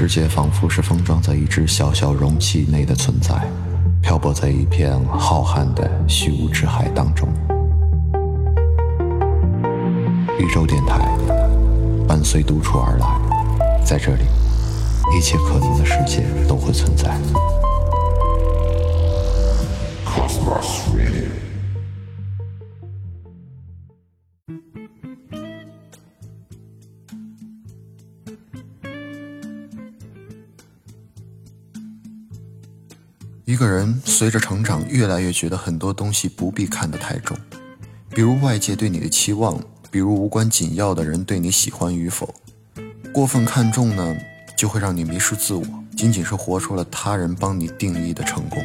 世界仿佛是封装在一只小小容器内的存在，漂泊在一片浩瀚的虚无之海当中。宇宙电台伴随独处而来，在这里，一切可能的世界都会存在。一个人随着成长，越来越觉得很多东西不必看得太重，比如外界对你的期望，比如无关紧要的人对你喜欢与否。过分看重呢，就会让你迷失自我，仅仅是活出了他人帮你定义的成功。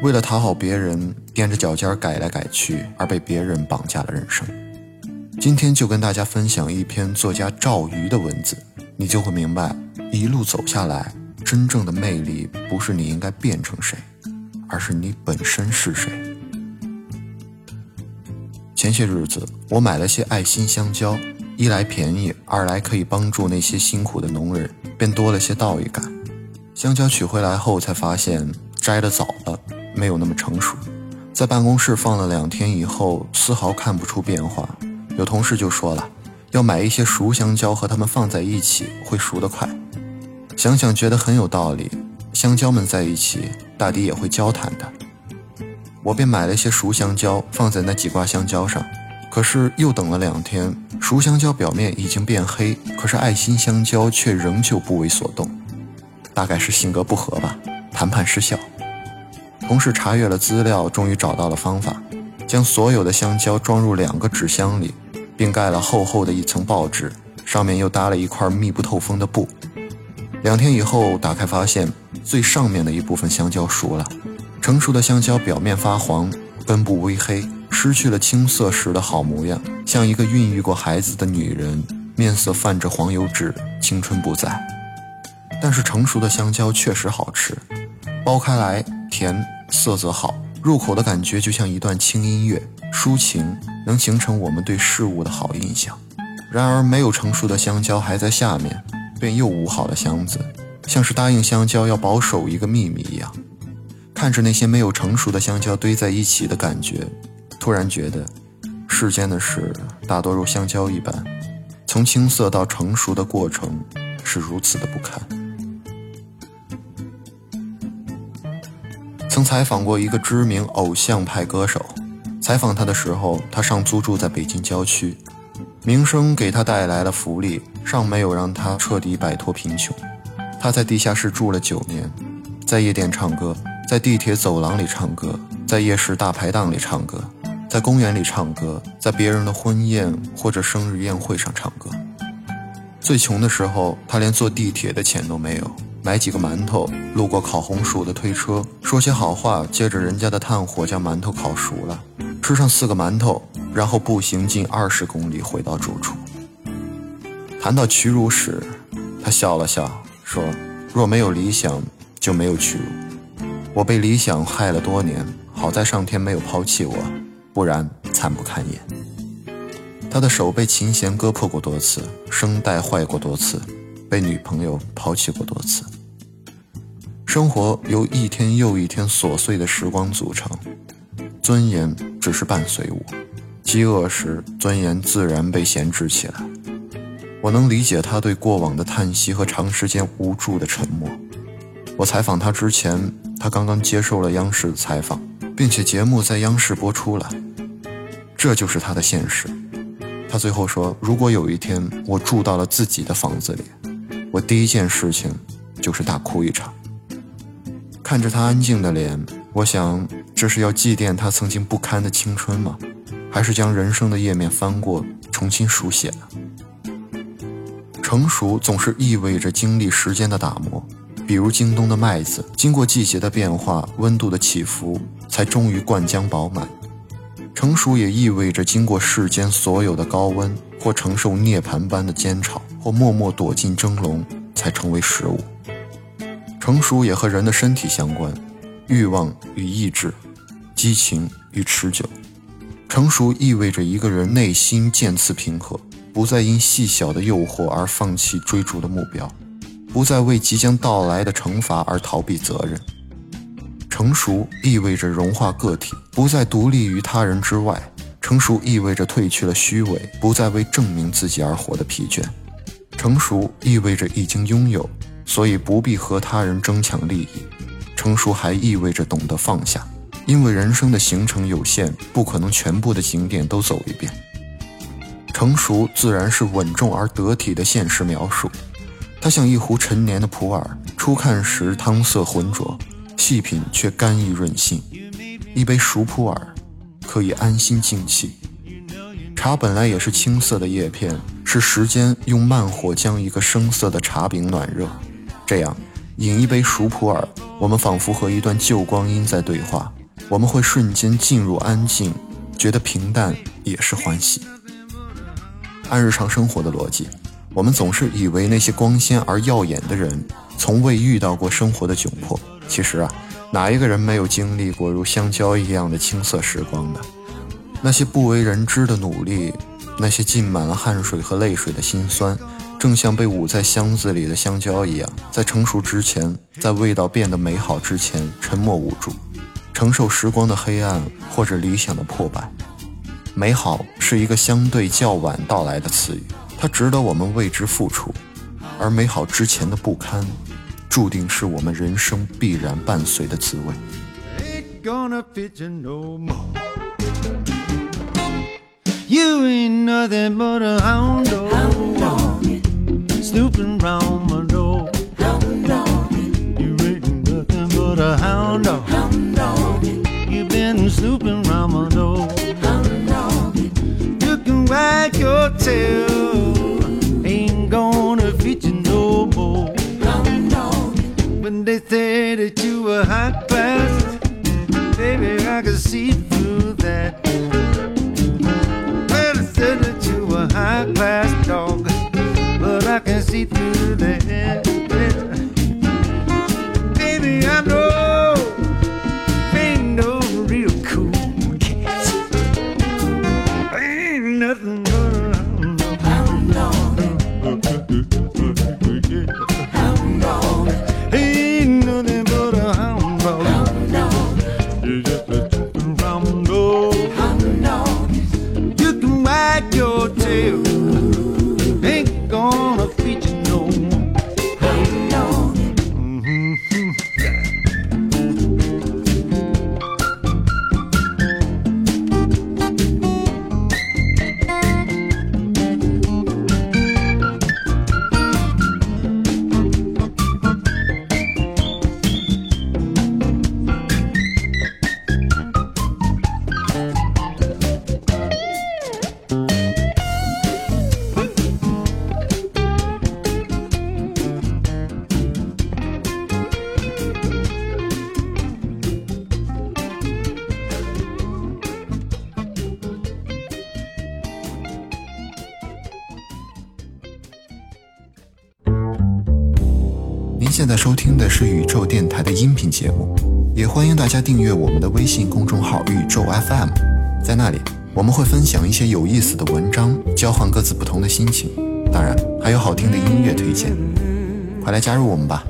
为了讨好别人，踮着脚尖改来改去，而被别人绑架了人生。今天就跟大家分享一篇作家赵瑜的文字，你就会明白，一路走下来。真正的魅力不是你应该变成谁，而是你本身是谁。前些日子，我买了些爱心香蕉，一来便宜，二来可以帮助那些辛苦的农人，便多了些道义感。香蕉取回来后，才发现摘得早了，没有那么成熟。在办公室放了两天以后，丝毫看不出变化。有同事就说了，要买一些熟香蕉和它们放在一起，会熟得快。想想觉得很有道理，香蕉们在一起，大抵也会交谈的。我便买了些熟香蕉放在那几挂香蕉上，可是又等了两天，熟香蕉表面已经变黑，可是爱心香蕉却仍旧不为所动。大概是性格不合吧，谈判失效。同事查阅了资料，终于找到了方法，将所有的香蕉装入两个纸箱里，并盖了厚厚的一层报纸，上面又搭了一块密不透风的布。两天以后打开，发现最上面的一部分香蕉熟了。成熟的香蕉表面发黄，根部微黑，失去了青涩时的好模样，像一个孕育过孩子的女人，面色泛着黄油脂，青春不在。但是成熟的香蕉确实好吃，剥开来甜，色泽好，入口的感觉就像一段轻音乐，抒情，能形成我们对事物的好印象。然而没有成熟的香蕉还在下面。便又捂好了箱子，像是答应香蕉要保守一个秘密一样。看着那些没有成熟的香蕉堆在一起的感觉，突然觉得世间的事大多如香蕉一般，从青涩到成熟的过程是如此的不堪。曾采访过一个知名偶像派歌手，采访他的时候，他尚租住在北京郊区。名声给他带来了福利，尚没有让他彻底摆脱贫穷。他在地下室住了九年，在夜店唱歌，在地铁走廊里唱歌，在夜市大排档里唱歌，在公园里唱歌，在别人的婚宴或者生日宴会上唱歌。最穷的时候，他连坐地铁的钱都没有，买几个馒头，路过烤红薯的推车，说些好话，借着人家的炭火将馒头烤熟了，吃上四个馒头。然后步行近二十公里回到住处。谈到屈辱时，他笑了笑说：“若没有理想，就没有屈辱。我被理想害了多年，好在上天没有抛弃我，不然惨不堪言。”他的手被琴弦割破过多次，声带坏过多次，被女朋友抛弃过多次。生活由一天又一天琐碎的时光组成，尊严只是伴随我。饥饿时，尊严自然被闲置起来。我能理解他对过往的叹息和长时间无助的沉默。我采访他之前，他刚刚接受了央视的采访，并且节目在央视播出了。这就是他的现实。他最后说：“如果有一天我住到了自己的房子里，我第一件事情就是大哭一场。”看着他安静的脸，我想，这是要祭奠他曾经不堪的青春吗？还是将人生的页面翻过，重新书写呢？成熟总是意味着经历时间的打磨，比如京东的麦子，经过季节的变化、温度的起伏，才终于灌浆饱满。成熟也意味着经过世间所有的高温，或承受涅槃般的煎炒，或默默躲进蒸笼，才成为食物。成熟也和人的身体相关，欲望与意志，激情与持久。成熟意味着一个人内心渐次平和，不再因细小的诱惑而放弃追逐的目标，不再为即将到来的惩罚而逃避责任。成熟意味着融化个体，不再独立于他人之外。成熟意味着褪去了虚伪，不再为证明自己而活的疲倦。成熟意味着已经拥有，所以不必和他人争抢利益。成熟还意味着懂得放下，因为人生的行程有限，不可能全部的景点都走一遍。成熟自然是稳重而得体的现实描述。它像一壶陈年的普洱，初看时汤色浑浊，细品却甘意润性。一杯熟普洱。可以安心静气。茶本来也是青色的叶片，是时间用慢火将一个生涩的茶饼暖热。这样，饮一杯熟普洱，我们仿佛和一段旧光阴在对话。我们会瞬间进入安静，觉得平淡也是欢喜。按日常生活的逻辑，我们总是以为那些光鲜而耀眼的人，从未遇到过生活的窘迫。其实啊。哪一个人没有经历过如香蕉一样的青涩时光呢？那些不为人知的努力，那些浸满了汗水和泪水的辛酸，正像被捂在箱子里的香蕉一样，在成熟之前，在味道变得美好之前，沉默无助，承受时光的黑暗或者理想的破败。美好是一个相对较晚到来的词语，它值得我们为之付出，而美好之前的不堪。注定是我们人生必然伴随的滋味。You ain't nothing but a hound Wag your tail, ain't gonna fit you no more. When they say that you were high class, baby, I can see through that. Well, they said that you were high class dog, but I can see through 现在收听的是宇宙电台的音频节目，也欢迎大家订阅我们的微信公众号“宇宙 FM”。在那里，我们会分享一些有意思的文章，交换各自不同的心情，当然还有好听的音乐推荐。快来加入我们吧！